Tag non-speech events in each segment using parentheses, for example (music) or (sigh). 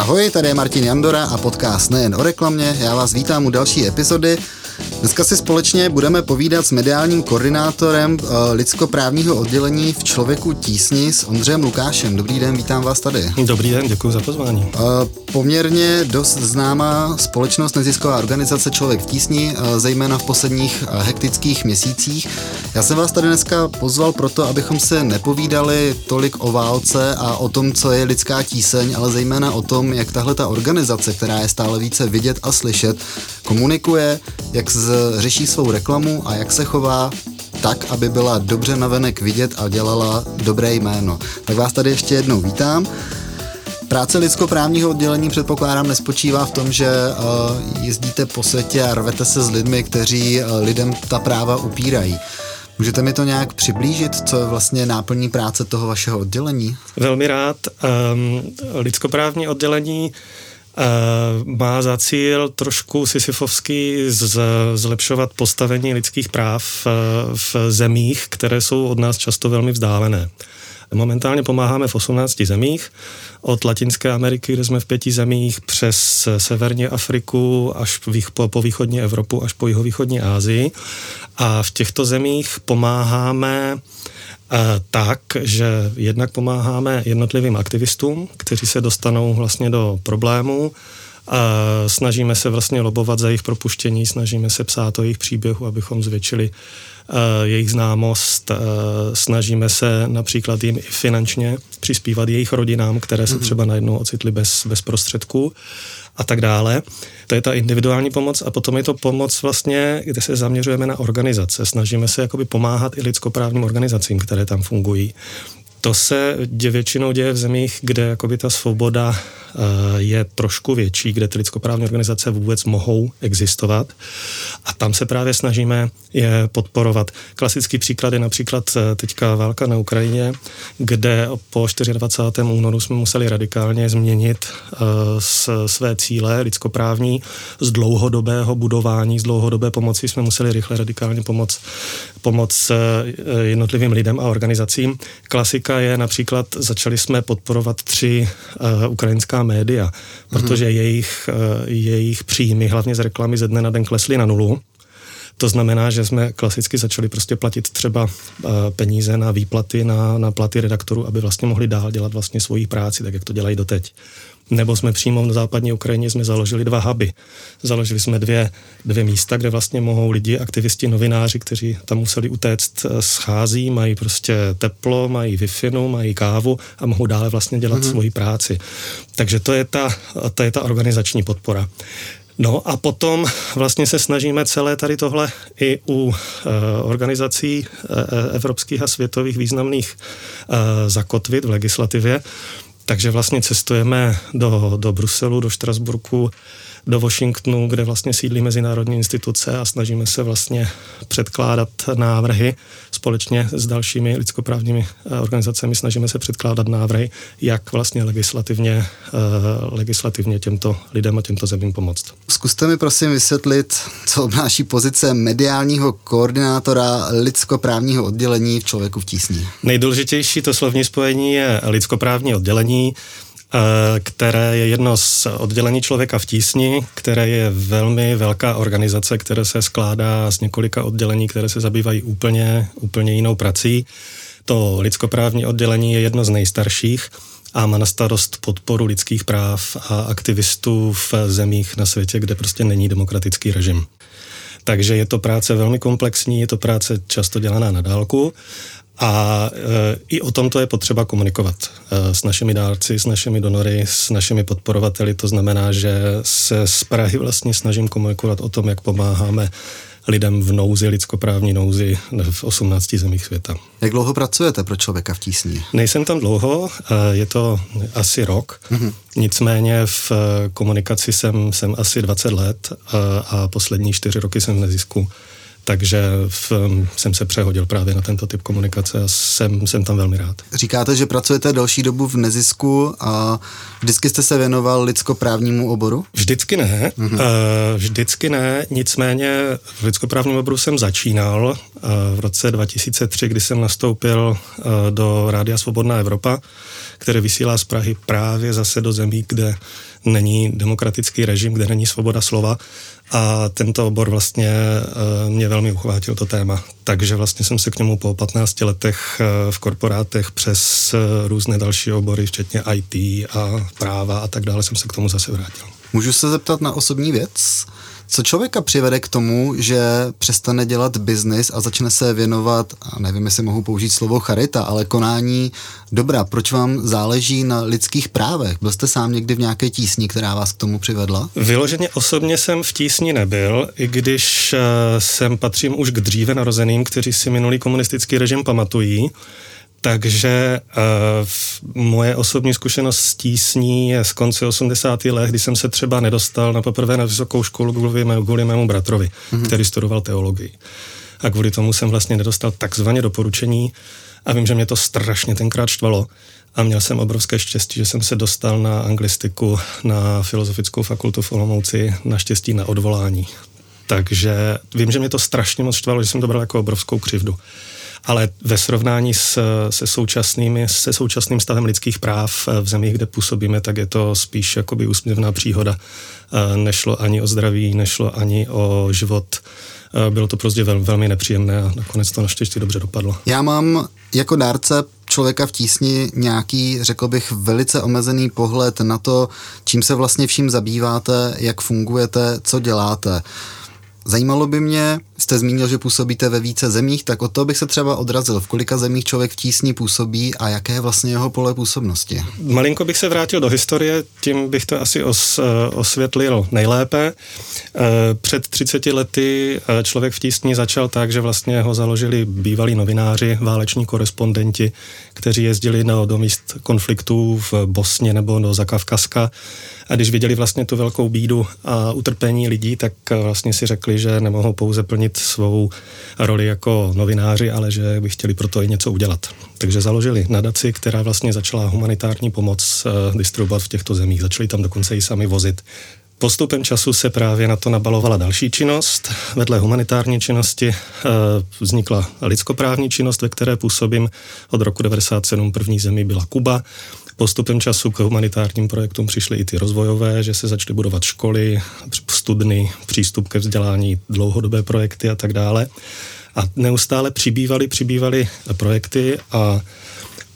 Ahoj, tady je Martin Jandora a podcast nejen o reklamě. Já vás vítám u další epizody. Dneska si společně budeme povídat s mediálním koordinátorem uh, lidskoprávního oddělení v Člověku tísni s Ondřejem Lukášem. Dobrý den, vítám vás tady. Dobrý den, děkuji za pozvání. Uh, poměrně dost známá společnost nezisková organizace Člověk v tísni, uh, zejména v posledních hektických měsících. Já jsem vás tady dneska pozval proto, abychom se nepovídali tolik o válce a o tom, co je lidská tíseň, ale zejména o tom, jak tahle ta organizace, která je stále více vidět a slyšet, komunikuje, jak z, řeší svou reklamu a jak se chová tak, aby byla dobře navenek vidět a dělala dobré jméno. Tak vás tady ještě jednou vítám. Práce lidskoprávního oddělení předpokládám nespočívá v tom, že uh, jezdíte po světě a rvete se s lidmi, kteří uh, lidem ta práva upírají. Můžete mi to nějak přiblížit, co je vlastně náplní práce toho vašeho oddělení? Velmi rád. Um, lidskoprávní oddělení uh, má za cíl trošku sisyfovský z, zlepšovat postavení lidských práv uh, v zemích, které jsou od nás často velmi vzdálené. Momentálně pomáháme v 18 zemích, od Latinské Ameriky, kde jsme v pěti zemích, přes Severní Afriku až po, po východní Evropu, až po jihovýchodní Asii. A v těchto zemích pomáháme eh, tak, že jednak pomáháme jednotlivým aktivistům, kteří se dostanou vlastně do problémů, snažíme se vlastně lobovat za jejich propuštění, snažíme se psát o jejich příběhu, abychom zvětšili Eh, jejich známost, eh, snažíme se například jim i finančně přispívat jejich rodinám, které se mhm. třeba najednou ocitly bez, bez prostředků a tak dále. To je ta individuální pomoc a potom je to pomoc vlastně, kde se zaměřujeme na organizace. Snažíme se jakoby pomáhat i lidskoprávním organizacím, které tam fungují. To se většinou děje v zemích, kde jakoby ta svoboda eh, je trošku větší, kde ty lidskoprávní organizace vůbec mohou existovat. A tam se právě snažíme je podporovat. Klasický příklad je například eh, teďka válka na Ukrajině, kde po 24. únoru jsme museli radikálně změnit eh, své cíle lidskoprávní z dlouhodobého budování, z dlouhodobé pomoci jsme museli rychle radikálně pomoct, pomoct jednotlivým lidem a organizacím. Klasika otázka je například, začali jsme podporovat tři uh, ukrajinská média, protože mm-hmm. jejich, uh, jejich příjmy, hlavně z reklamy ze dne na den klesly na nulu. To znamená, že jsme klasicky začali prostě platit třeba uh, peníze na výplaty, na, na platy redaktorů, aby vlastně mohli dál dělat vlastně svoji práci, tak jak to dělají doteď nebo jsme přímo na západní Ukrajině jsme založili dva huby. Založili jsme dvě, dvě místa, kde vlastně mohou lidi, aktivisti, novináři, kteří tam museli utéct, eh, schází, mají prostě teplo, mají wi mají kávu a mohou dále vlastně dělat mm-hmm. svoji práci. Takže to je ta, to je ta organizační podpora. No a potom vlastně se snažíme celé tady tohle i u e, organizací e, evropských a světových významných e, zakotvit v legislativě. Takže vlastně cestujeme do, do Bruselu, do Štrasburku, do Washingtonu, kde vlastně sídlí mezinárodní instituce a snažíme se vlastně předkládat návrhy společně s dalšími lidskoprávními eh, organizacemi snažíme se předkládat návrhy, jak vlastně legislativně, eh, legislativně těmto lidem a těmto zemím pomoct. Zkuste mi prosím vysvětlit, co obnáší pozice mediálního koordinátora lidskoprávního oddělení v Člověku v tísni. Nejdůležitější to slovní spojení je lidskoprávní oddělení, které je jedno z oddělení člověka v tísni, které je velmi velká organizace, která se skládá z několika oddělení, které se zabývají úplně, úplně jinou prací. To lidskoprávní oddělení je jedno z nejstarších a má na starost podporu lidských práv a aktivistů v zemích na světě, kde prostě není demokratický režim. Takže je to práce velmi komplexní, je to práce často dělaná na dálku a e, i o tomto je potřeba komunikovat e, s našimi dárci, s našimi donory, s našimi podporovateli. To znamená, že se z Prahy vlastně snažím komunikovat o tom, jak pomáháme lidem v nouzi, lidskoprávní nouzi v 18 zemích světa. Jak dlouho pracujete pro člověka v tísni? Nejsem tam dlouho, e, je to asi rok, mm-hmm. nicméně v komunikaci jsem, jsem asi 20 let a poslední čtyři roky jsem v nezisku takže v, jsem se přehodil právě na tento typ komunikace a jsem, jsem tam velmi rád. Říkáte, že pracujete další dobu v nezisku a vždycky jste se věnoval lidskoprávnímu oboru? Vždycky ne, mm-hmm. vždycky ne, nicméně v lidskoprávním oboru jsem začínal eh, v roce 2003, kdy jsem nastoupil eh, do Rádia Svobodná Evropa, které vysílá z Prahy právě zase do zemí, kde není demokratický režim, kde není svoboda slova a tento obor vlastně eh, mě velmi uchvátil to téma. Takže vlastně jsem se k němu po 15 letech eh, v korporátech přes eh, různé další obory, včetně IT a práva a tak dále, jsem se k tomu zase vrátil. Můžu se zeptat na osobní věc? Co člověka přivede k tomu, že přestane dělat biznis a začne se věnovat, a nevím, jestli mohu použít slovo charita, ale konání dobra. Proč vám záleží na lidských právech? Byl jste sám někdy v nějaké tísni, která vás k tomu přivedla? Vyloženě osobně jsem v tísni nebyl, i když jsem patřím už k dříve narozeným, kteří si minulý komunistický režim pamatují. Takže uh, moje osobní zkušenost s tísní je z konce 80. let, kdy jsem se třeba nedostal na poprvé na vysokou školu kvůli, mé, kvůli mému bratrovi, mm-hmm. který studoval teologii. A kvůli tomu jsem vlastně nedostal takzvaně doporučení a vím, že mě to strašně tenkrát štvalo. A měl jsem obrovské štěstí, že jsem se dostal na anglistiku na Filozofickou fakultu v Olomouci, naštěstí na odvolání. Takže vím, že mě to strašně moc štvalo, že jsem to bral jako obrovskou křivdu ale ve srovnání s, se, současnými, se současným stavem lidských práv v zemích, kde působíme, tak je to spíš jakoby úsměvná příhoda. Nešlo ani o zdraví, nešlo ani o život. Bylo to prostě velmi, velmi nepříjemné a nakonec to naštěstí dobře dopadlo. Já mám jako dárce člověka v tísni nějaký, řekl bych, velice omezený pohled na to, čím se vlastně vším zabýváte, jak fungujete, co děláte. Zajímalo by mě, jste zmínil, že působíte ve více zemích, tak od toho bych se třeba odrazil. V kolika zemích člověk v tísni působí a jaké je vlastně jeho pole působnosti? Malinko bych se vrátil do historie, tím bych to asi os, eh, osvětlil nejlépe. Eh, před 30 lety eh, člověk v tísni začal tak, že vlastně ho založili bývalí novináři, váleční korespondenti, kteří jezdili na, do míst konfliktů v Bosně nebo do Zakavkaska a když viděli vlastně tu velkou bídu a utrpení lidí, tak vlastně si řekli, že nemohou pouze plnit svou roli jako novináři, ale že by chtěli proto i něco udělat. Takže založili nadaci, která vlastně začala humanitární pomoc eh, distribuovat v těchto zemích. Začali tam dokonce i sami vozit Postupem času se právě na to nabalovala další činnost. Vedle humanitární činnosti eh, vznikla lidskoprávní činnost, ve které působím. Od roku 1997 první zemí byla Kuba. Postupem času k humanitárním projektům přišly i ty rozvojové, že se začaly budovat školy, studny, přístup ke vzdělání, dlouhodobé projekty a tak dále. A neustále přibývaly, přibývaly projekty a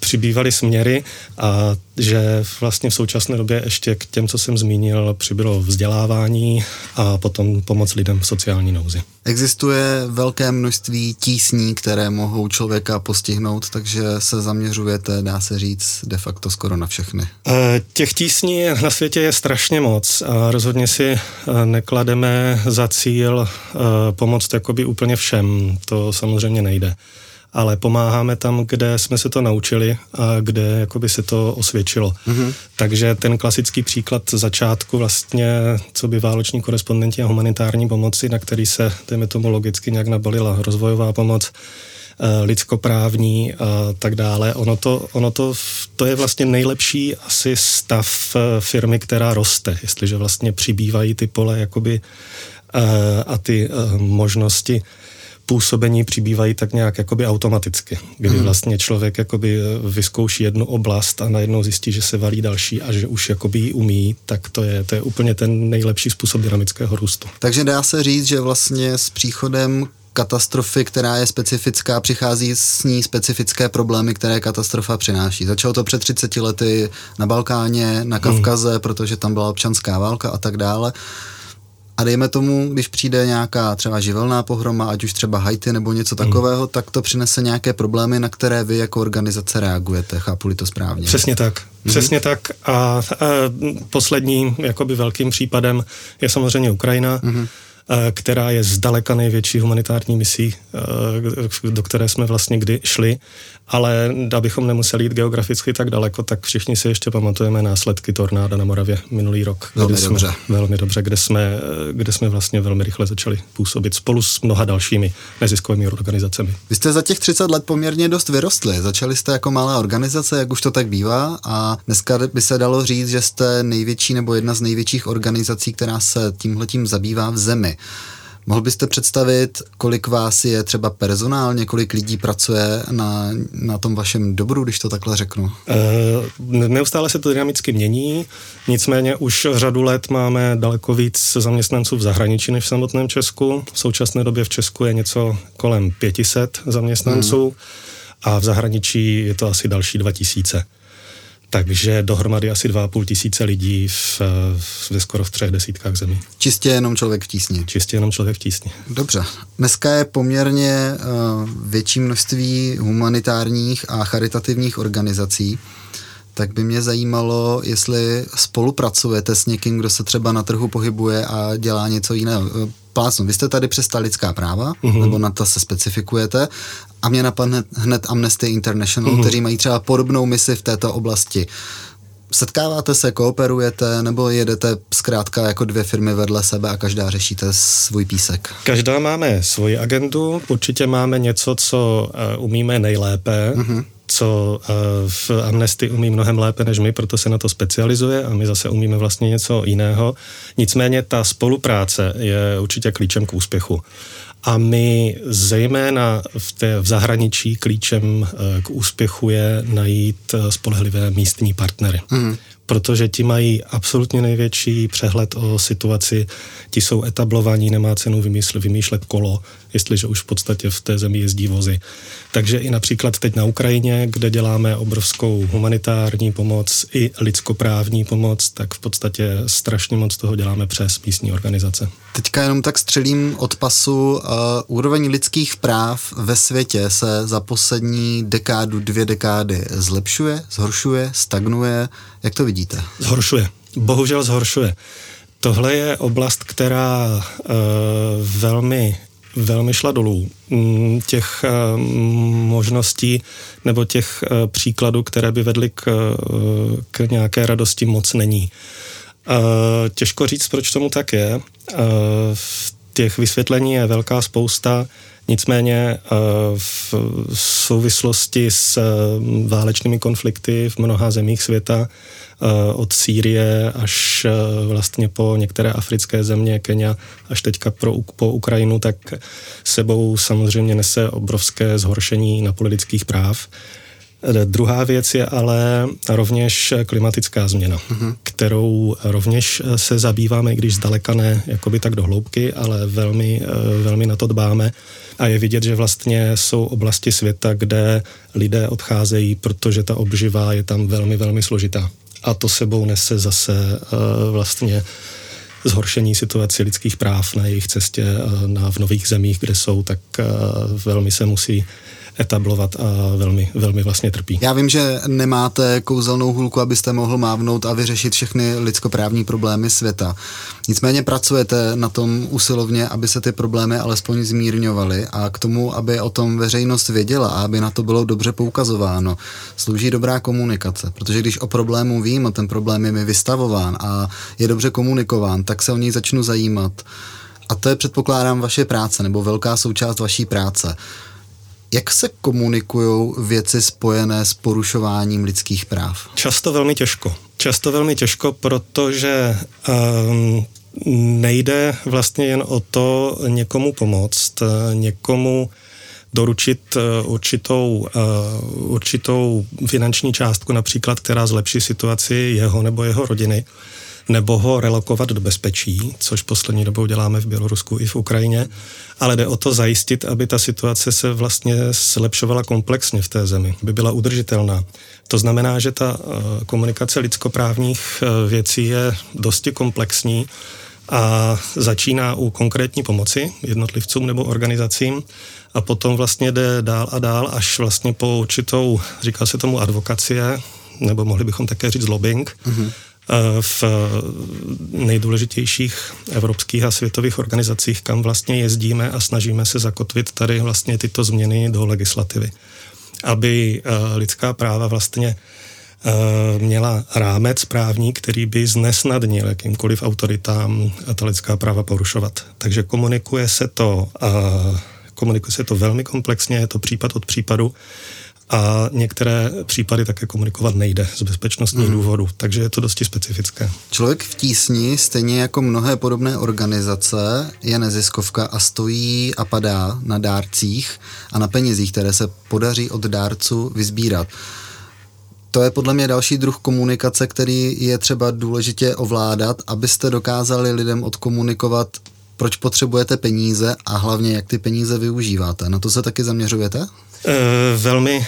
přibývaly směry a že vlastně v současné době ještě k těm, co jsem zmínil, přibylo vzdělávání a potom pomoc lidem v sociální nouzi. Existuje velké množství tísní, které mohou člověka postihnout, takže se zaměřujete, dá se říct, de facto skoro na všechny. Eh, těch tísní na světě je strašně moc a rozhodně si eh, neklademe za cíl eh, pomoct jakoby úplně všem. To samozřejmě nejde ale pomáháme tam, kde jsme se to naučili a kde jakoby se to osvědčilo. Mm-hmm. Takže ten klasický příklad začátku vlastně, co by váleční korespondenti a humanitární pomoci, na který se, dejme tomu logicky nějak nabalila rozvojová pomoc, eh, lidskoprávní a tak dále. Ono to, ono to, to je vlastně nejlepší asi stav eh, firmy, která roste, jestliže vlastně přibývají ty pole jakoby eh, a ty možnosti působení přibývají tak nějak jakoby automaticky, kdy hmm. vlastně člověk jakoby vyzkouší jednu oblast a najednou zjistí, že se valí další a že už jakoby ji umí, tak to je, to je úplně ten nejlepší způsob dynamického růstu. Takže dá se říct, že vlastně s příchodem katastrofy, která je specifická, přichází s ní specifické problémy, které katastrofa přináší. Začalo to před 30 lety na Balkáně, na Kavkaze, hmm. protože tam byla občanská válka a tak dále. A dejme tomu, když přijde nějaká třeba živelná pohroma, ať už třeba Haiti nebo něco hmm. takového, tak to přinese nějaké problémy, na které vy jako organizace reagujete. Chápu-li to správně? Přesně tak. Mm. Přesně tak. A, a posledním jakoby velkým případem je samozřejmě Ukrajina. Mm. která je zdaleka největší humanitární misí, do které jsme vlastně kdy šli, ale abychom nemuseli jít geograficky tak daleko, tak všichni si ještě pamatujeme následky tornáda na Moravě minulý rok. Velmi jsme, dobře. Velmi dobře, kde jsme, kde jsme vlastně velmi rychle začali působit spolu s mnoha dalšími neziskovými organizacemi. Vy jste za těch 30 let poměrně dost vyrostli. Začali jste jako malá organizace, jak už to tak bývá, a dneska by se dalo říct, že jste největší nebo jedna z největších organizací, která se tímhletím zabývá v zemi. Mohl byste představit, kolik vás je třeba personálně, kolik lidí pracuje na, na tom vašem dobru, když to takhle řeknu? E, neustále se to dynamicky mění, nicméně už řadu let máme daleko víc zaměstnanců v zahraničí než v samotném Česku. V současné době v Česku je něco kolem 500 zaměstnanců hmm. a v zahraničí je to asi další 2000. Takže dohromady asi 2,5 tisíce lidí v, ve skoro v třech desítkách zemí. Čistě jenom člověk v tísni. Čistě jenom člověk v tísni. Dobře. Dneska je poměrně uh, větší množství humanitárních a charitativních organizací tak by mě zajímalo, jestli spolupracujete s někým, kdo se třeba na trhu pohybuje a dělá něco jiného. Plásnu, vy jste tady přes ta lidská práva, uh-huh. nebo na to se specifikujete, a mě napadne hned Amnesty International, uh-huh. kteří mají třeba podobnou misi v této oblasti. Setkáváte se, kooperujete, nebo jedete zkrátka jako dvě firmy vedle sebe a každá řešíte svůj písek? Každá máme svoji agendu, určitě máme něco, co uh, umíme nejlépe. Uh-huh co eh, v Amnesty umí mnohem lépe než my, proto se na to specializuje a my zase umíme vlastně něco jiného. Nicméně ta spolupráce je určitě klíčem k úspěchu. A my zejména v, té, v zahraničí klíčem eh, k úspěchu je najít eh, spolehlivé místní partnery. Mm protože ti mají absolutně největší přehled o situaci, ti jsou etablovaní, nemá cenu vymýšlet, vymýšlet kolo, jestliže už v podstatě v té zemi jezdí vozy. Takže i například teď na Ukrajině, kde děláme obrovskou humanitární pomoc i lidskoprávní pomoc, tak v podstatě strašně moc toho děláme přes místní organizace. Teďka jenom tak střelím od pasu. Uh, úroveň lidských práv ve světě se za poslední dekádu, dvě dekády zlepšuje, zhoršuje, stagnuje. Jak to vidíte? Zhoršuje. Bohužel zhoršuje. Tohle je oblast, která uh, velmi velmi šla dolů. Mm, těch uh, možností nebo těch uh, příkladů, které by vedly k, uh, k nějaké radosti, moc není. Těžko říct, proč tomu tak je. Těch vysvětlení je velká spousta. Nicméně eh, v souvislosti s eh, válečnými konflikty v mnoha zemích světa, eh, od Sýrie až vlastně po některé africké země, Kenia, až teďka pro, po Ukrajinu, tak sebou samozřejmě nese obrovské zhoršení na politických práv. Druhá věc je ale rovněž klimatická změna, uh-huh. kterou rovněž se zabýváme, když zdaleka ne jakoby tak do hloubky, ale velmi, velmi na to dbáme. A je vidět, že vlastně jsou oblasti světa, kde lidé odcházejí, protože ta obživa je tam velmi, velmi složitá. A to sebou nese zase uh, vlastně zhoršení situace lidských práv na jejich cestě uh, na, v nových zemích, kde jsou, tak uh, velmi se musí etablovat a velmi, velmi vlastně trpí. Já vím, že nemáte kouzelnou hůlku, abyste mohl mávnout a vyřešit všechny lidskoprávní problémy světa. Nicméně pracujete na tom usilovně, aby se ty problémy alespoň zmírňovaly a k tomu, aby o tom veřejnost věděla a aby na to bylo dobře poukazováno, slouží dobrá komunikace. Protože když o problému vím a ten problém je mi vystavován a je dobře komunikován, tak se o něj začnu zajímat. A to je předpokládám vaše práce nebo velká součást vaší práce. Jak se komunikují věci spojené s porušováním lidských práv? Často velmi těžko. Často velmi těžko, protože um, nejde vlastně jen o to někomu pomoct, někomu doručit uh, určitou, uh, určitou finanční částku například, která zlepší situaci jeho nebo jeho rodiny, nebo ho relokovat do bezpečí, což poslední dobou děláme v Bělorusku i v Ukrajině, ale jde o to zajistit, aby ta situace se vlastně zlepšovala komplexně v té zemi, aby byla udržitelná. To znamená, že ta eh, komunikace lidskoprávních eh, věcí je dosti komplexní a začíná u konkrétní pomoci jednotlivcům nebo organizacím a potom vlastně jde dál a dál až vlastně po určitou, říká se tomu advokacie, nebo mohli bychom také říct lobbying, mm-hmm v nejdůležitějších evropských a světových organizacích, kam vlastně jezdíme a snažíme se zakotvit tady vlastně tyto změny do legislativy. Aby lidská práva vlastně měla rámec právní, který by znesnadnil jakýmkoliv autoritám ta lidská práva porušovat. Takže komunikuje se to, komunikuje se to velmi komplexně, je to případ od případu a některé případy také komunikovat nejde z bezpečnostních mm. důvodů, takže je to dosti specifické. Člověk v tísni, stejně jako mnohé podobné organizace, je neziskovka a stojí a padá na dárcích a na penězích, které se podaří od dárců vyzbírat. To je podle mě další druh komunikace, který je třeba důležitě ovládat, abyste dokázali lidem odkomunikovat, proč potřebujete peníze a hlavně jak ty peníze využíváte. Na to se taky zaměřujete? E, velmi,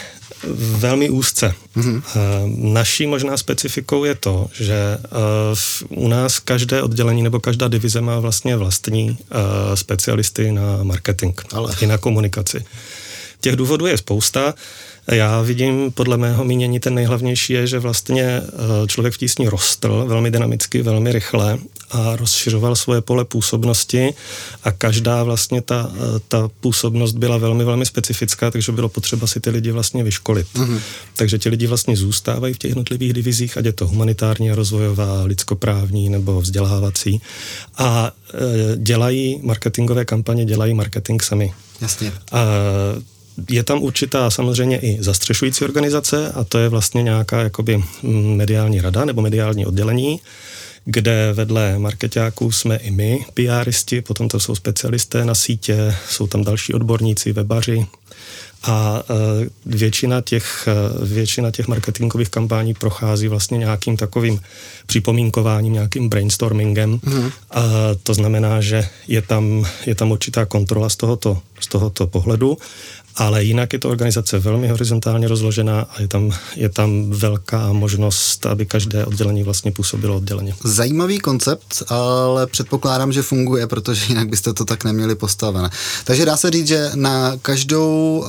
velmi úzce. Mm-hmm. Naší možná specifikou je to, že e, v, u nás každé oddělení nebo každá divize má vlastně vlastní specialisty na marketing Ale. i na komunikaci. Těch důvodů je spousta. Já vidím, podle mého mínění, ten nejhlavnější je, že vlastně eh, člověk v tísni rostl velmi dynamicky, velmi rychle a rozšiřoval svoje pole působnosti a každá vlastně ta, eh, ta působnost byla velmi, velmi specifická, takže bylo potřeba si ty lidi vlastně vyškolit. Mm-hmm. Takže ti lidi vlastně zůstávají v těch jednotlivých divizích, ať je to humanitární, rozvojová, lidskoprávní nebo vzdělávací a eh, dělají marketingové kampaně, dělají marketing sami. Jasně. A je tam určitá samozřejmě i zastřešující organizace a to je vlastně nějaká jakoby mediální rada nebo mediální oddělení, kde vedle marketáků jsme i my, PRisti, potom to jsou specialisté na sítě, jsou tam další odborníci, webaři, a e, většina těch, e, většina těch marketingových kampání prochází vlastně nějakým takovým připomínkováním, nějakým brainstormingem. Mm. A to znamená, že je tam, je tam určitá kontrola z tohoto, z tohoto pohledu ale jinak je to organizace velmi horizontálně rozložená a je tam, je tam velká možnost, aby každé oddělení vlastně působilo odděleně. Zajímavý koncept, ale předpokládám, že funguje, protože jinak byste to tak neměli postavené. Takže dá se říct, že na každou uh,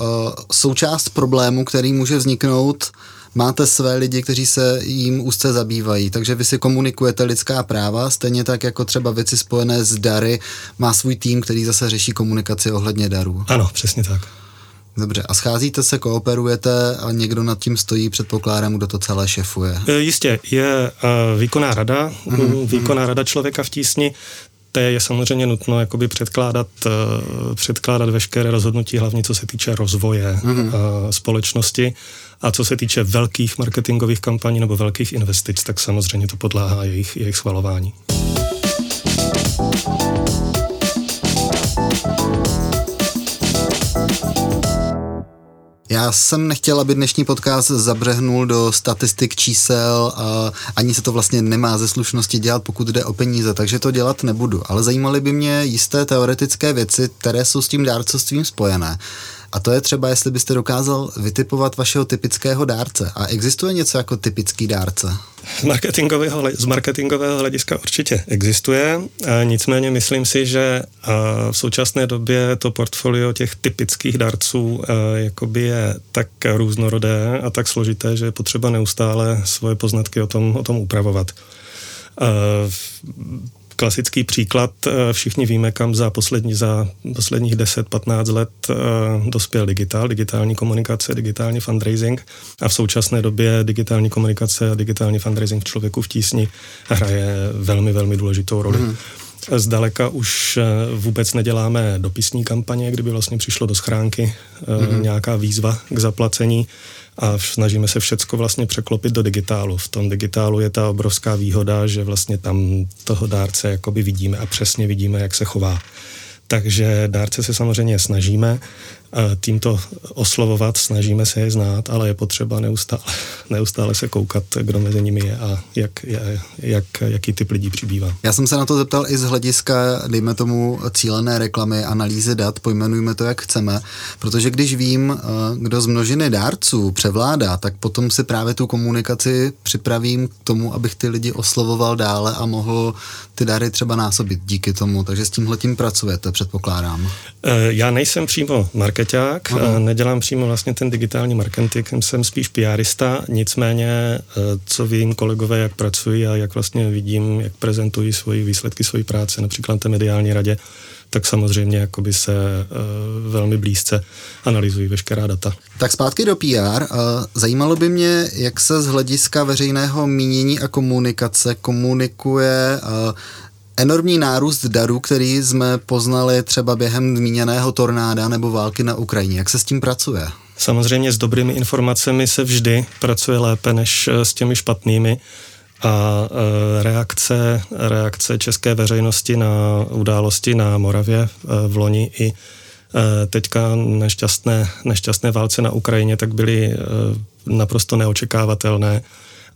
součást problému, který může vzniknout, máte své lidi, kteří se jim úzce zabývají, takže vy si komunikujete lidská práva, stejně tak jako třeba věci spojené s dary, má svůj tým, který zase řeší komunikaci ohledně darů. Ano, přesně tak. Dobře, a scházíte se, kooperujete a někdo nad tím stojí, předpokládám, kdo to celé šefuje? E, jistě, je uh, výkonná rada, mm-hmm. výkonná rada člověka v tísni, té je samozřejmě nutno jakoby předkládat, uh, předkládat veškeré rozhodnutí, hlavně co se týče rozvoje mm-hmm. uh, společnosti. A co se týče velkých marketingových kampaní nebo velkých investic, tak samozřejmě to podláhá jejich, jejich schvalování. Já jsem nechtěl, aby dnešní podcast zabřehnul do statistik čísel a ani se to vlastně nemá ze slušnosti dělat, pokud jde o peníze, takže to dělat nebudu. Ale zajímaly by mě jisté teoretické věci, které jsou s tím dárcovstvím spojené. A to je třeba, jestli byste dokázal vytipovat vašeho typického dárce. A existuje něco jako typický dárce? Z marketingového, z marketingového hlediska určitě existuje, nicméně myslím si, že v současné době to portfolio těch typických darců jakoby je tak různorodé a tak složité, že je potřeba neustále svoje poznatky o tom, o tom upravovat klasický příklad, eh, všichni víme, kam za, poslední, za posledních 10-15 let eh, dospěl digitál, digitální komunikace, digitální fundraising a v současné době digitální komunikace a digitální fundraising v člověku v tísni hraje velmi, velmi důležitou roli. Mm. Zdaleka už eh, vůbec neděláme dopisní kampaně, kdyby vlastně přišlo do schránky mm-hmm. nějaká výzva k zaplacení a snažíme se všecko vlastně překlopit do digitálu. V tom digitálu je ta obrovská výhoda, že vlastně tam toho dárce jakoby vidíme a přesně vidíme, jak se chová. Takže dárce se samozřejmě snažíme tímto oslovovat, snažíme se je znát, ale je potřeba neustále, neustále se koukat, kdo mezi nimi je a jak, jak, jaký typ lidí přibývá. Já jsem se na to zeptal i z hlediska, dejme tomu, cílené reklamy, analýzy dat, pojmenujme to, jak chceme, protože když vím, eh, kdo z množiny dárců převládá, tak potom si právě tu komunikaci připravím k tomu, abych ty lidi oslovoval dále a mohl ty dary třeba násobit díky tomu, takže s tímhle tím pracujete, předpokládám. Eh, já nejsem přímo marketing marketák, uh-huh. nedělám přímo vlastně ten digitální marketing, jsem spíš PRista, nicméně eh, co vím kolegové, jak pracují a jak vlastně vidím, jak prezentují svoji výsledky svojí práce, například na té mediální radě, tak samozřejmě jakoby se uh, velmi blízce analyzují veškerá data. Tak zpátky do PR. Uh, zajímalo by mě, jak se z hlediska veřejného mínění a komunikace komunikuje uh, enormní nárůst darů, který jsme poznali třeba během zmíněného tornáda nebo války na Ukrajině. Jak se s tím pracuje? Samozřejmě s dobrými informacemi se vždy pracuje lépe než s těmi špatnými a e, reakce, reakce české veřejnosti na události na Moravě e, v loni i teďka nešťastné, nešťastné válce na Ukrajině, tak byly naprosto neočekávatelné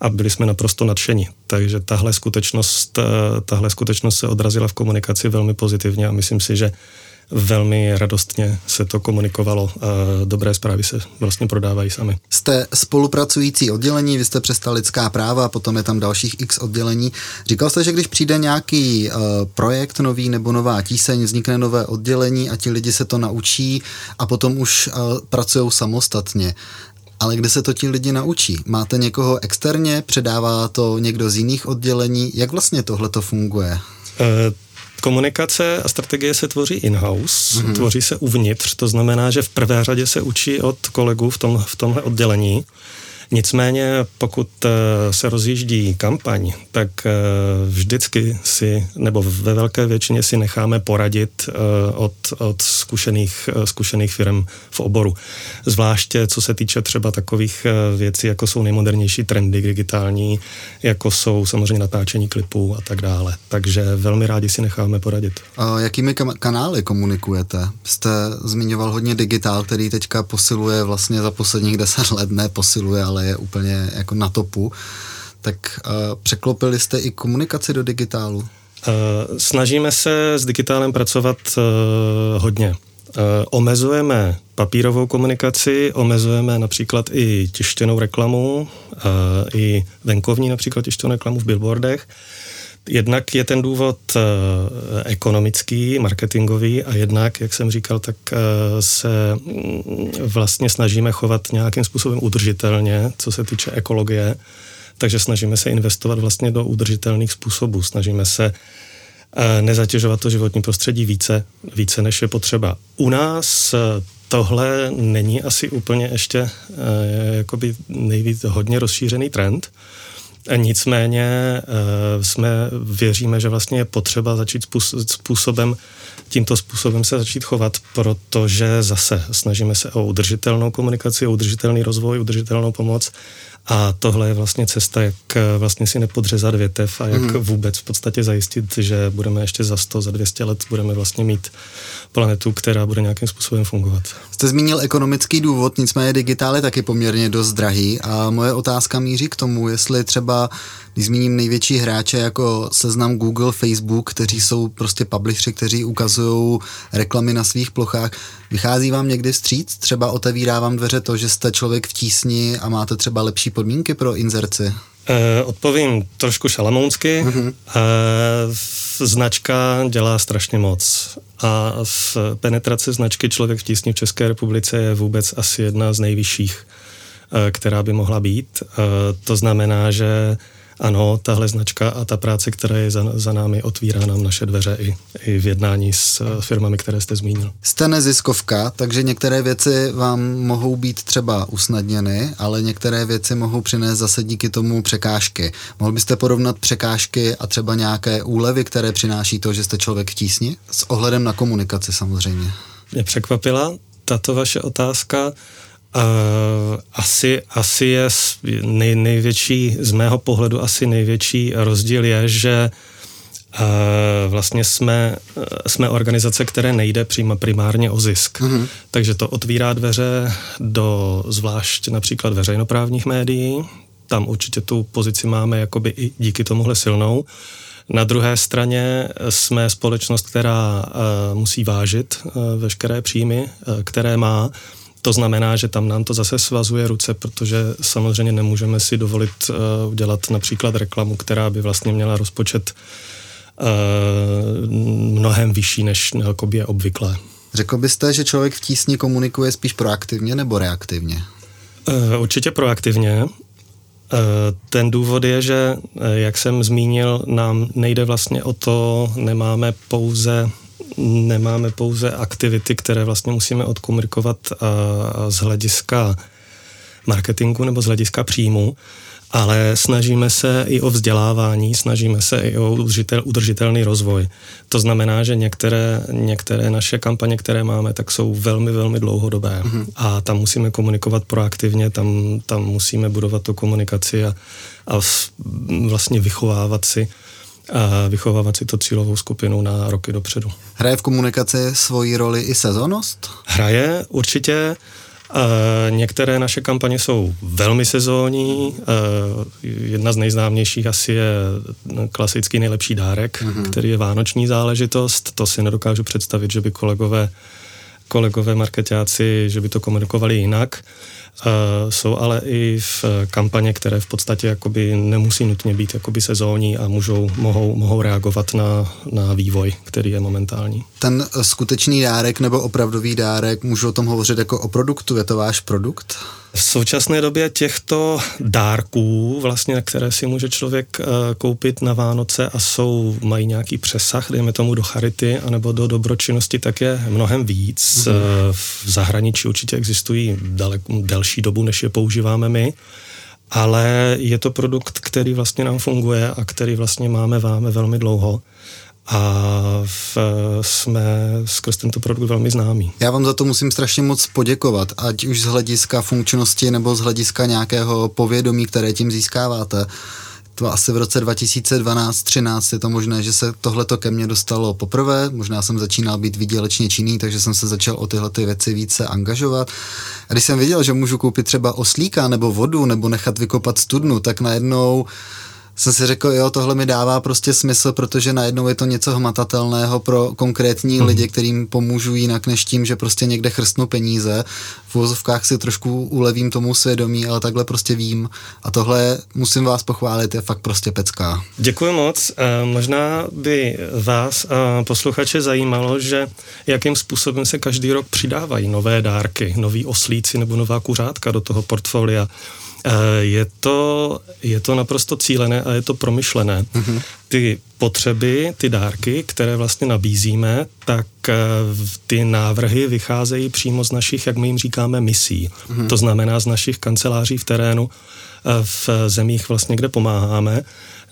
a byli jsme naprosto nadšení. Takže tahle skutečnost, tahle skutečnost se odrazila v komunikaci velmi pozitivně a myslím si, že velmi radostně se to komunikovalo a dobré zprávy se vlastně prodávají sami. Jste spolupracující oddělení, vy jste přestali lidská práva, potom je tam dalších x oddělení. Říkal jste, že když přijde nějaký uh, projekt nový nebo nová tíseň, vznikne nové oddělení a ti lidi se to naučí a potom už pracují samostatně. Ale kde se to ti lidi naučí? Máte někoho externě, předává to někdo z jiných oddělení? Jak vlastně tohle to funguje? Uh, Komunikace a strategie se tvoří in-house, mm-hmm. tvoří se uvnitř, to znamená, že v prvé řadě se učí od kolegů v, tom, v tomhle oddělení Nicméně, pokud eh, se rozjíždí kampaň, tak eh, vždycky si, nebo ve velké většině si necháme poradit eh, od, od zkušených, zkušených firm v oboru. Zvláště co se týče třeba takových věcí, jako jsou nejmodernější trendy digitální, jako jsou samozřejmě natáčení klipů a tak dále. Takže velmi rádi si necháme poradit. A jakými kanály komunikujete? Jste zmiňoval hodně digitál, který teďka posiluje vlastně za posledních (laughs) deset let, ne posiluje, ale je úplně jako na topu, tak uh, překlopili jste i komunikaci do digitálu? Uh, snažíme se s digitálem pracovat uh, hodně. Omezujeme papírovou komunikaci, omezujeme například i tištěnou reklamu, i venkovní například tištěnou reklamu v billboardech. Jednak je ten důvod uh, ekonomický, marketingový a jednak, jak jsem říkal, tak uh, se mm, vlastně snažíme chovat nějakým způsobem udržitelně, co se týče ekologie, takže snažíme se investovat vlastně do udržitelných způsobů, snažíme se uh, nezatěžovat to životní prostředí více, více než je potřeba. U nás tohle není asi úplně ještě jakoby nejvíc hodně rozšířený trend, Nicméně eh, jsme věříme, že vlastně je potřeba začít způsobem, tímto způsobem se začít chovat, protože zase snažíme se o udržitelnou komunikaci, o udržitelný rozvoj, udržitelnou pomoc a tohle je vlastně cesta, jak eh, vlastně si nepodřezat větev a jak mm. vůbec v podstatě zajistit, že budeme ještě za 100, za 200 let budeme vlastně mít planetu, která bude nějakým způsobem fungovat. Jste zmínil ekonomický důvod, nicméně digitál je taky poměrně dost drahý a moje otázka míří k tomu, jestli třeba, když zmíním největší hráče jako seznam Google, Facebook, kteří jsou prostě publishři, kteří ukazují reklamy na svých plochách, vychází vám někdy vstříc? Třeba otevírá vám dveře to, že jste člověk v tísni a máte třeba lepší podmínky pro inzerci? Eh, odpovím trošku šalamounsky. Mm-hmm. Značka dělá strašně moc a v penetrace značky Člověk v tísni v České republice je vůbec asi jedna z nejvyšších, eh, která by mohla být. To znamená, že ano, tahle značka a ta práce, která je za, za námi, otvírá nám naše dveře i, i v jednání s eh, firmami, které jste zmínil. Jste neziskovka, takže některé věci vám mohou být třeba usnadněny, ale některé věci mohou přinést zase díky tomu překážky. Mohl byste porovnat překážky a třeba nějaké úlevy, které přináší to, že jste člověk v tísni? S ohledem na komunikaci samozřejmě. Mě překvapila tato vaše otázka. Uh, asi, asi je nej, největší, z mého pohledu asi největší rozdíl je, že uh, vlastně jsme, uh, jsme organizace, které nejde přímo primárně o zisk. Mm-hmm. Takže to otvírá dveře do zvlášť například veřejnoprávních médií. Tam určitě tu pozici máme jakoby i díky tomuhle silnou. Na druhé straně jsme společnost, která uh, musí vážit uh, veškeré příjmy, uh, které má to znamená, že tam nám to zase svazuje ruce, protože samozřejmě nemůžeme si dovolit uh, udělat například reklamu, která by vlastně měla rozpočet uh, mnohem vyšší, než je obvyklé. Řekl byste, že člověk v tísni komunikuje spíš proaktivně nebo reaktivně? Určitě proaktivně. Ten důvod je, že, jak jsem zmínil, nám nejde vlastně o to, nemáme pouze nemáme pouze aktivity, které vlastně musíme odkomunikovat z hlediska marketingu nebo z hlediska příjmu, ale snažíme se i o vzdělávání, snažíme se i o udržitel, udržitelný rozvoj. To znamená, že některé, některé naše kampaně, které máme, tak jsou velmi, velmi dlouhodobé mm-hmm. a tam musíme komunikovat proaktivně, tam, tam musíme budovat tu komunikaci a, a vlastně vychovávat si a vychovávat si to cílovou skupinu na roky dopředu. Hraje v komunikaci svoji roli i sezónnost? Hraje určitě. Uh, některé naše kampaně jsou velmi sezónní. Uh, jedna z nejznámějších asi je klasický nejlepší dárek, uh-huh. který je vánoční záležitost. To si nedokážu představit, že by kolegové, kolegové marketáci, že by to komunikovali jinak. Uh, jsou ale i v kampaně, které v podstatě jakoby nemusí nutně být jakoby sezónní a můžou, mohou, mohou reagovat na, na vývoj, který je momentální. Ten skutečný dárek nebo opravdový dárek, můžu o tom hovořit jako o produktu, je to váš produkt? V současné době těchto dárků, vlastně, které si může člověk uh, koupit na Vánoce a jsou, mají nějaký přesah, dejme tomu do charity anebo do dobročinnosti, tak je mnohem víc. Mm-hmm. Uh, v zahraničí určitě existují dalek, delší dobu, než je používáme my ale je to produkt, který vlastně nám funguje a který vlastně máme váme velmi dlouho a v, jsme skrz tento produkt velmi známí. Já vám za to musím strašně moc poděkovat, ať už z hlediska funkčnosti nebo z hlediska nějakého povědomí, které tím získáváte. To asi v roce 2012-13 je to možné, že se tohleto ke mně dostalo poprvé. Možná jsem začínal být výdělečně činný, takže jsem se začal o tyhle ty věci více angažovat. A když jsem viděl, že můžu koupit třeba oslíka nebo vodu nebo nechat vykopat studnu, tak najednou jsem si řekl, jo, tohle mi dává prostě smysl, protože najednou je to něco hmatatelného pro konkrétní hmm. lidi, kterým pomůžu jinak než tím, že prostě někde chrstnu peníze. V vozovkách si trošku ulevím tomu svědomí, ale takhle prostě vím. A tohle musím vás pochválit, je fakt prostě pecká. Děkuji moc. Možná by vás posluchače zajímalo, že jakým způsobem se každý rok přidávají nové dárky, noví oslíci nebo nová kuřátka do toho portfolia. Eh, je to, je to naprosto cílené a je to promyšlené. Mm-hmm. Ty potřeby, ty dárky, které vlastně nabízíme, tak eh, ty návrhy vycházejí přímo z našich, jak my jim říkáme, misí. Mm-hmm. To znamená z našich kanceláří v terénu, eh, v zemích vlastně, kde pomáháme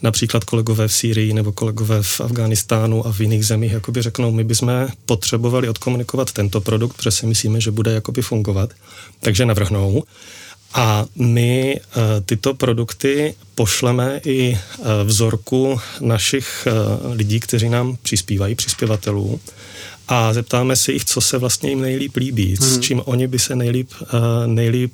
například kolegové v Sýrii nebo kolegové v Afghánistánu a v jiných zemích jakoby řeknou, my bychom potřebovali odkomunikovat tento produkt, protože si myslíme, že bude jakoby fungovat, takže navrhnou. A my eh, tyto produkty pošleme i eh, vzorku našich eh, lidí, kteří nám přispívají, přispěvatelů, a zeptáme se jich, co se vlastně jim nejlíp líbí, hmm. s mhm. čím oni by se nejlíp, nejlíp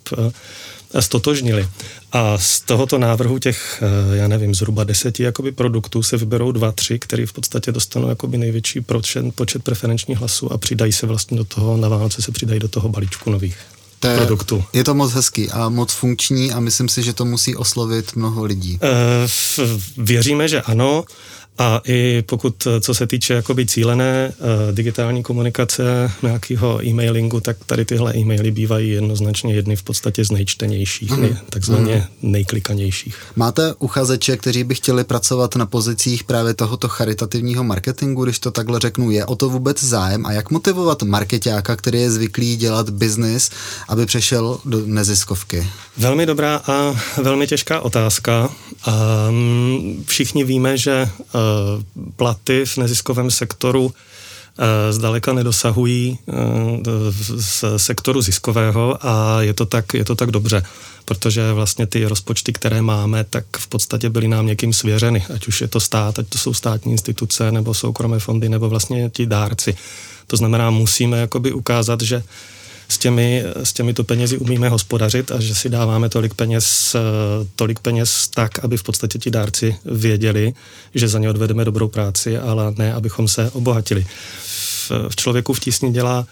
stotožnili. A z tohoto návrhu těch, já nevím, zhruba deseti jakoby produktů se vyberou dva, tři, které v podstatě dostanou jakoby největší počet, počet preferenčních hlasů a přidají se vlastně do toho, na Vánoce se přidají do toho balíčku nových to je, produktu. Je to moc hezký a moc funkční a myslím si, že to musí oslovit mnoho lidí. E, věříme, že ano. A i pokud, co se týče jakoby cílené uh, digitální komunikace, nějakého e-mailingu, tak tady tyhle e-maily bývají jednoznačně jedny v podstatě z nejčtenějších, mm. nej, takzvaně mm. nejklikanějších. Máte uchazeče, kteří by chtěli pracovat na pozicích právě tohoto charitativního marketingu, když to takhle řeknu, je o to vůbec zájem a jak motivovat marketáka, který je zvyklý dělat biznis, aby přešel do neziskovky? Velmi dobrá a velmi těžká otázka. Um, všichni víme, že uh, platy v neziskovém sektoru eh, zdaleka nedosahují eh, z sektoru ziskového a je to tak, je to tak dobře, protože vlastně ty rozpočty, které máme, tak v podstatě byly nám někým svěřeny, ať už je to stát, ať to jsou státní instituce, nebo soukromé fondy, nebo vlastně ti dárci. To znamená, musíme jakoby ukázat, že s, těmi, s těmito penězi umíme hospodařit a že si dáváme tolik peněz, tolik peněz tak, aby v podstatě ti dárci věděli, že za ně odvedeme dobrou práci, ale ne, abychom se obohatili. V, v člověku v tísni dělá,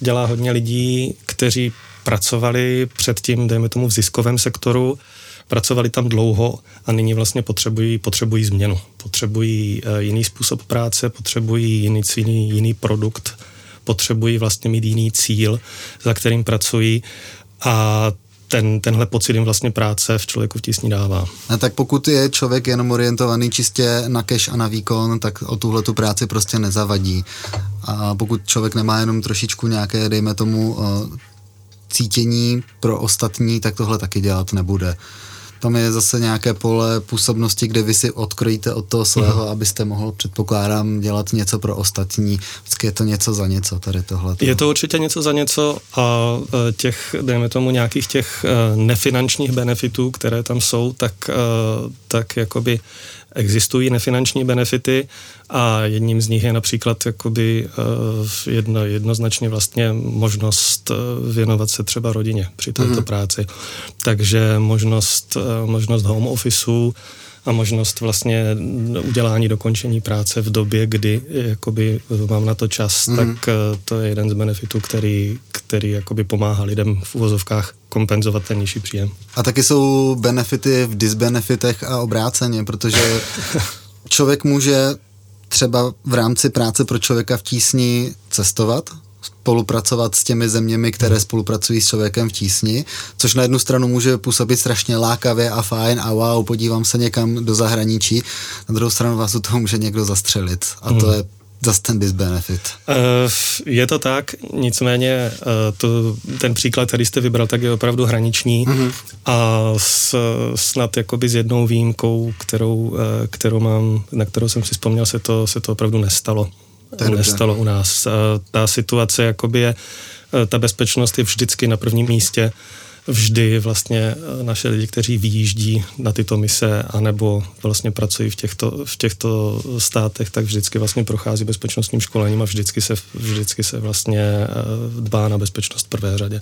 dělá hodně lidí, kteří pracovali předtím, dejme tomu, v ziskovém sektoru, pracovali tam dlouho a nyní vlastně potřebují, potřebují změnu. Potřebují uh, jiný způsob práce, potřebují jiný, jiný, jiný produkt, potřebují vlastně mít jiný cíl, za kterým pracují a ten, tenhle pocit jim vlastně práce v člověku v tísni dává. A tak pokud je člověk jenom orientovaný čistě na cash a na výkon, tak o tuhle tu práci prostě nezavadí. A pokud člověk nemá jenom trošičku nějaké, dejme tomu, eh, cítění pro ostatní, tak tohle taky dělat nebude tam je zase nějaké pole působnosti, kde vy si odkrojíte od toho svého, uh-huh. abyste mohl, předpokládám, dělat něco pro ostatní. Vždycky je to něco za něco, tady tohle. Je to určitě něco za něco a e, těch, dejme tomu, nějakých těch e, nefinančních benefitů, které tam jsou, tak, e, tak jakoby existují nefinanční benefity a jedním z nich je například jakoby uh, jedno, jednoznačně vlastně možnost uh, věnovat se třeba rodině při této mm-hmm. práci. Takže možnost, uh, možnost home officeu, a možnost vlastně udělání dokončení práce v době, kdy jakoby mám na to čas, mm. tak to je jeden z benefitů, který, který jakoby pomáhá lidem v uvozovkách kompenzovat ten nižší příjem. A taky jsou benefity v disbenefitech a obráceně, protože (laughs) člověk může třeba v rámci práce pro člověka v tísni cestovat, spolupracovat s těmi zeměmi, které hmm. spolupracují s člověkem v tísni, což na jednu stranu může působit strašně lákavě a fajn a wow, podívám se někam do zahraničí, na druhou stranu vás u toho může někdo zastřelit a to hmm. je zase ten disbenefit. Uh, je to tak, nicméně uh, to, ten příklad, který jste vybral, tak je opravdu hraniční uh-huh. a s, snad jakoby s jednou výjimkou, kterou, uh, kterou mám, na kterou jsem si vzpomněl, se to, se to opravdu nestalo. To nestalo u nás. Uh, ta situace jakoby je, uh, ta bezpečnost je vždycky na prvním místě vždy vlastně eh, naše lidi, kteří vyjíždí na tyto mise anebo vlastně pracují v těchto, v těchto státech, tak vždycky vlastně prochází bezpečnostním školením a vždycky se, vždycky se vlastně eh, dbá na bezpečnost v prvé řadě.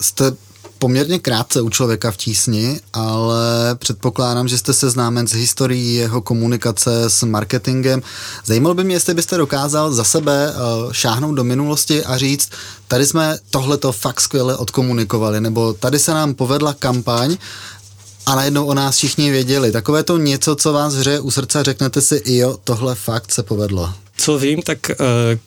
Jste poměrně krátce u člověka v tísni, ale předpokládám, že jste seznámen s historií jeho komunikace s marketingem. Zajímalo by mě, jestli byste dokázal za sebe uh, šáhnout do minulosti a říct, tady jsme tohleto fakt skvěle odkomunikovali, nebo tady se nám povedla kampaň a najednou o nás všichni věděli. Takové to něco, co vás hře u srdce, řeknete si, jo, tohle fakt se povedlo. Co vím, tak eh,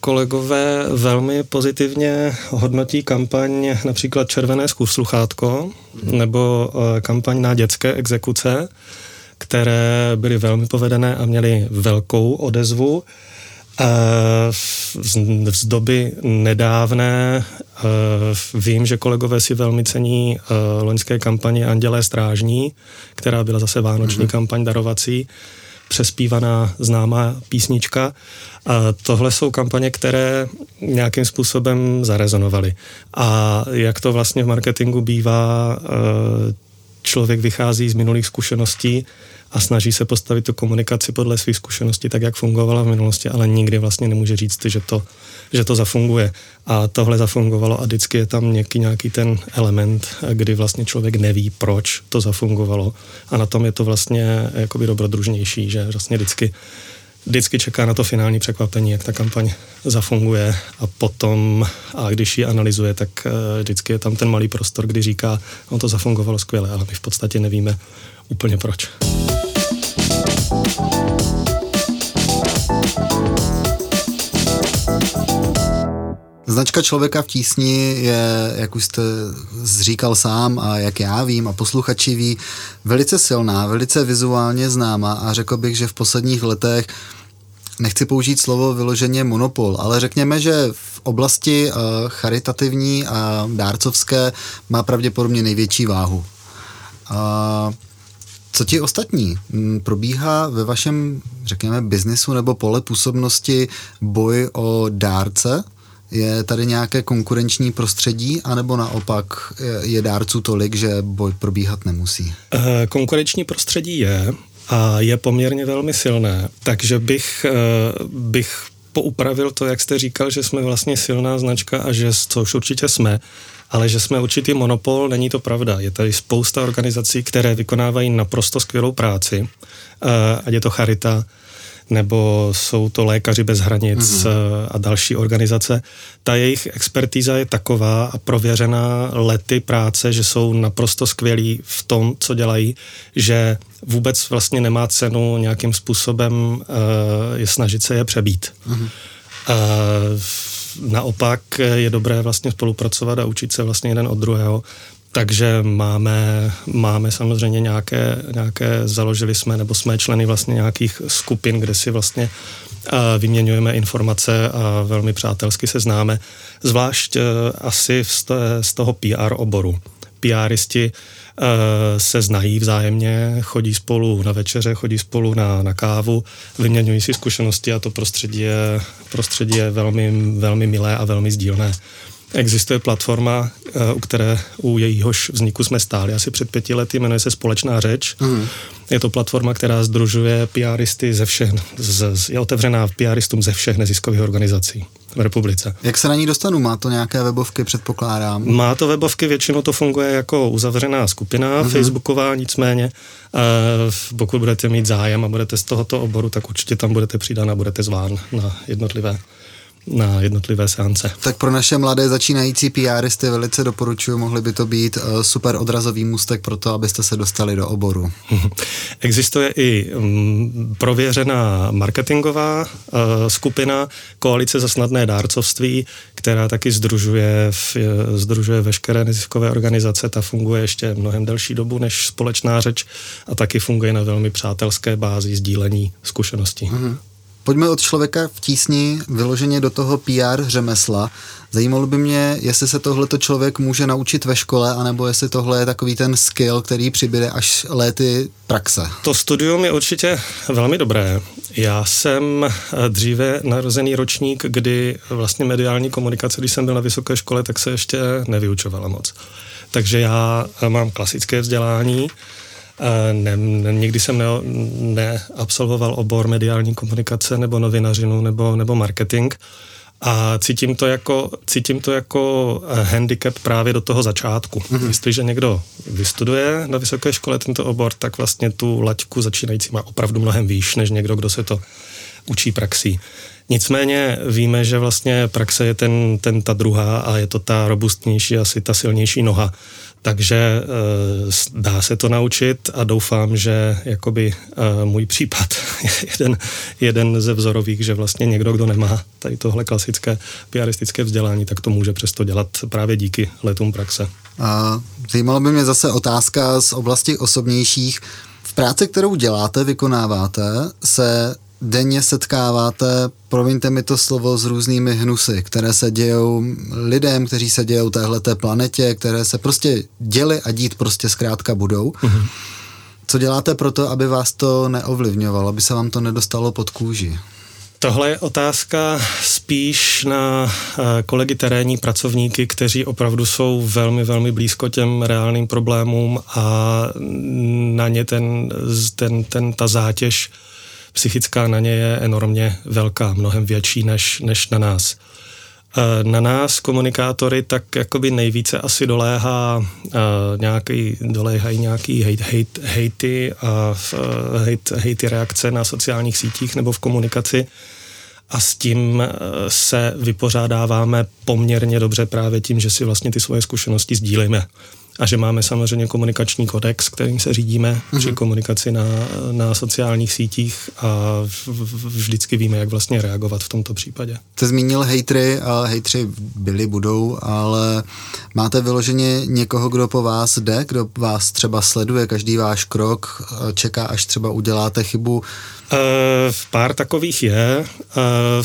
kolegové velmi pozitivně hodnotí kampaň například Červené sluchátko nebo eh, kampaň na dětské exekuce, které byly velmi povedené a měly velkou odezvu. Eh, z doby nedávné vím, že kolegové si velmi cení loňské kampaně Andělé strážní, která byla zase vánoční mm-hmm. kampaň darovací přespívaná známá písnička. A tohle jsou kampaně, které nějakým způsobem zarezonovaly. A jak to vlastně v marketingu bývá, eh, člověk vychází z minulých zkušeností a snaží se postavit tu komunikaci podle svých zkušeností, tak jak fungovala v minulosti, ale nikdy vlastně nemůže říct, že to, že to zafunguje. A tohle zafungovalo a vždycky je tam nějaký, nějaký ten element, kdy vlastně člověk neví, proč to zafungovalo. A na tom je to vlastně jakoby dobrodružnější, že vlastně vždycky vždycky čeká na to finální překvapení, jak ta kampaň zafunguje a potom, a když ji analyzuje, tak eh, vždycky je tam ten malý prostor, kdy říká, on to zafungovalo skvěle, ale my v podstatě nevíme úplně proč. Značka člověka v tísni je, jak už jste říkal sám a jak já vím a posluchači ví, velice silná, velice vizuálně známa a řekl bych, že v posledních letech nechci použít slovo vyloženě monopol, ale řekněme, že v oblasti uh, charitativní a dárcovské má pravděpodobně největší váhu. Uh, co ti ostatní? Mm, probíhá ve vašem, řekněme, biznisu nebo pole působnosti boj o dárce? Je tady nějaké konkurenční prostředí, anebo naopak je dárců tolik, že boj probíhat nemusí? Eh, konkurenční prostředí je a je poměrně velmi silné, takže bych, eh, bych poupravil to, jak jste říkal, že jsme vlastně silná značka a že, což určitě jsme, ale že jsme určitý monopol, není to pravda. Je tady spousta organizací, které vykonávají naprosto skvělou práci, uh, ať je to Charita, nebo jsou to lékaři bez hranic mm-hmm. a další organizace. Ta jejich expertíza je taková a prověřená lety práce, že jsou naprosto skvělí v tom, co dělají, že vůbec vlastně nemá cenu nějakým způsobem uh, je snažit se je přebít. Mm-hmm. Uh, naopak je dobré vlastně spolupracovat a učit se vlastně jeden od druhého. Takže máme, máme samozřejmě nějaké, nějaké, založili jsme, nebo jsme členy vlastně nějakých skupin, kde si vlastně vyměňujeme informace a velmi přátelsky se známe, zvlášť asi z toho PR oboru. PRisti Eh, se znají vzájemně, chodí spolu na večeře, chodí spolu na, na kávu, vyměňují si zkušenosti a to prostředí je, prostředí je velmi, velmi milé a velmi sdílné. Existuje platforma, eh, u které u jejíhož vzniku jsme stáli asi před pěti lety, jmenuje se Společná řeč. Mm. Je to platforma, která združuje PRisty ze všech, z, je otevřená PRistům ze všech neziskových organizací v republice. Jak se na ní dostanu? Má to nějaké webovky, předpokládám? Má to webovky, většinou to funguje jako uzavřená skupina mm-hmm. facebooková, nicméně uh, pokud budete mít zájem a budete z tohoto oboru, tak určitě tam budete přidán a budete zván na jednotlivé na jednotlivé seance. Tak pro naše mladé začínající PRisty velice doporučuji, mohli by to být eh, super odrazový můstek pro to, abyste se dostali do oboru. (laughs) Existuje i mm, prověřená marketingová uh, skupina Koalice za snadné dárcovství, která taky združuje, v, združuje veškeré neziskové organizace. Ta funguje ještě mnohem delší dobu než společná řeč a taky funguje na velmi přátelské bázi sdílení zkušeností. Mm-hmm. Pojďme od člověka v tísni vyloženě do toho PR řemesla. Zajímalo by mě, jestli se tohleto člověk může naučit ve škole, anebo jestli tohle je takový ten skill, který přibyde až léty praxe. To studium je určitě velmi dobré. Já jsem eh, dříve narozený ročník, kdy vlastně mediální komunikace, když jsem byl na vysoké škole, tak se ještě nevyučovala moc. Takže já eh, mám klasické vzdělání, ne, ne, nikdy jsem ne, neabsolvoval obor mediální komunikace nebo novinařinu nebo, nebo marketing a cítím to jako, cítím to jako eh, handicap právě do toho začátku. Mm-hmm. Jestliže někdo vystuduje na vysoké škole tento obor, tak vlastně tu laťku začínající má opravdu mnohem výš, než někdo, kdo se to učí praxí. Nicméně víme, že vlastně praxe je ten, ten ta druhá a je to ta robustnější, asi ta silnější noha takže uh, dá se to naučit a doufám, že jakoby uh, můj případ (laughs) je jeden, jeden ze vzorových, že vlastně někdo, kdo nemá tady tohle klasické piaristické vzdělání, tak to může přesto dělat právě díky letům praxe. A zajímalo by mě zase otázka z oblasti osobnějších. V práci, kterou děláte, vykonáváte, se denně setkáváte, promiňte mi to slovo, s různými hnusy, které se dějou lidem, kteří se dějou téhleté planetě, které se prostě děly a dít prostě zkrátka budou. Mm-hmm. Co děláte pro to, aby vás to neovlivňovalo, aby se vám to nedostalo pod kůži? Tohle je otázka spíš na eh, kolegy terénní pracovníky, kteří opravdu jsou velmi, velmi blízko těm reálným problémům a na ně ten, ten, ten ta zátěž psychická na ně je enormně velká, mnohem větší než, než na nás. E, na nás komunikátory tak jakoby nejvíce asi doléhá uh, nějaký, doléhají nějaký hate, hate, hejty a hate, hejty reakce na sociálních sítích nebo v komunikaci a s tím se vypořádáváme poměrně dobře právě tím, že si vlastně ty svoje zkušenosti sdílíme a že máme samozřejmě komunikační kodex, kterým se řídíme mm-hmm. při komunikaci na, na sociálních sítích a vždycky víme, jak vlastně reagovat v tomto případě. Jste zmínil hejtry a hejtři byli, budou, ale máte vyloženě někoho, kdo po vás jde, kdo vás třeba sleduje každý váš krok, čeká, až třeba uděláte chybu? Uh, pár takových je. Uh,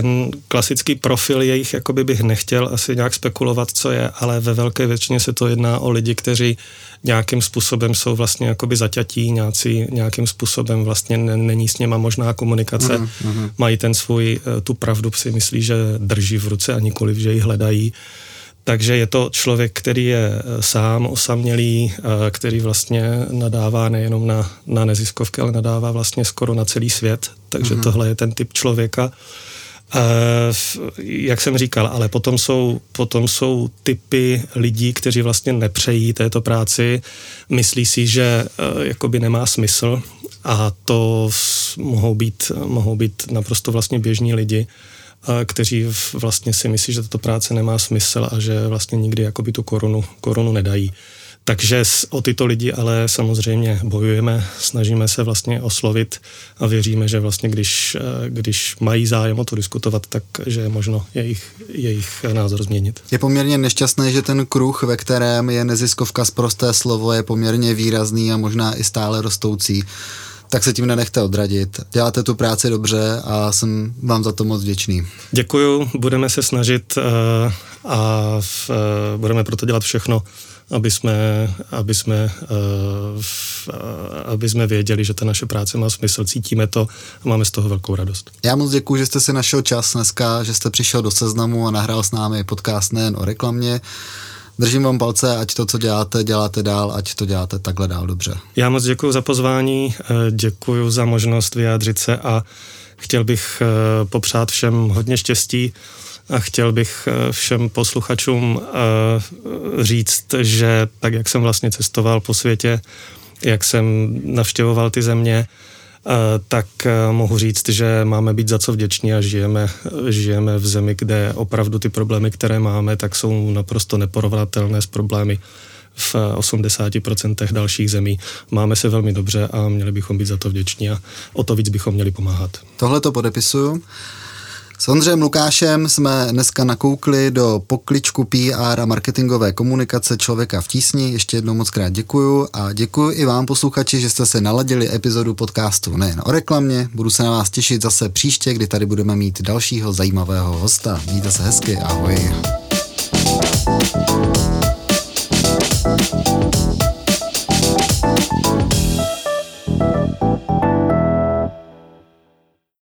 ten klasický profil jejich jakoby bych nechtěl asi nějak spekulovat, co je, ale ve velké většině se to jedná o lidi, kteří nějakým způsobem jsou vlastně jakoby zaťatí, nějací, nějakým způsobem vlastně není s něma možná komunikace, mm-hmm. mají ten svůj, eh, tu pravdu si myslí, že drží v ruce a nikoliv, že ji hledají. Takže je to člověk, který je eh, sám osamělý, eh, který vlastně nadává nejenom na, na neziskovky, ale nadává vlastně skoro na celý svět. Takže mm-hmm. tohle je ten typ člověka. Uh, jak jsem říkal, ale potom jsou, potom jsou typy lidí, kteří vlastně nepřejí této práci, myslí si, že uh, jakoby nemá smysl a to mohou být, mohou být naprosto vlastně běžní lidi, uh, kteří vlastně si myslí, že tato práce nemá smysl a že vlastně nikdy jakoby tu korunu, korunu nedají. Takže o tyto lidi ale samozřejmě bojujeme, snažíme se vlastně oslovit a věříme, že vlastně když, eh, když mají zájem o to diskutovat, tak že je možno jejich, jejich názor změnit. Je poměrně nešťastné, že ten kruh, ve kterém je neziskovka z prosté slovo, je poměrně výrazný a možná i stále rostoucí tak se tím nenechte odradit. Děláte tu práci dobře a jsem vám za to moc vděčný. Děkuju, budeme se snažit uh, a uh, budeme proto dělat všechno, aby jsme, aby, jsme, v, uh, aby jsme věděli, že ta naše práce má smysl, cítíme to a máme z toho velkou radost. Já moc děkuji, že jste si našel čas dneska, že jste přišel do seznamu a nahrál s námi podcast nejen o reklamě, Držím vám palce, ať to, co děláte, děláte dál, ať to děláte takhle dál dobře. Já moc děkuji za pozvání, eh, děkuji za možnost vyjádřit se a chtěl bych eh, popřát všem hodně štěstí a chtěl bych eh, všem posluchačům říct, že tak, jak jsem vlastně cestoval po světě, jak jsem navštěvoval ty země, Eh, tak eh, mohu říct, že máme být za co vděční a žijeme, žijeme v zemi, kde opravdu ty problémy, které máme, tak jsou naprosto neporovnatelné s problémy v 80% dalších zemí. Máme se velmi dobře a měli bychom být za to vděční a o to víc bychom měli pomáhat. Tohle to podepisuju. S Ondřejem Lukášem jsme dneska nakoukli do pokličku PR a marketingové komunikace Člověka v tísni. Ještě jednou moc krát děkuju a děkuji i vám posluchači, že jste se naladili epizodu podcastu nejen o reklamě. Budu se na vás těšit zase příště, kdy tady budeme mít dalšího zajímavého hosta. Mějte se hezky, ahoj.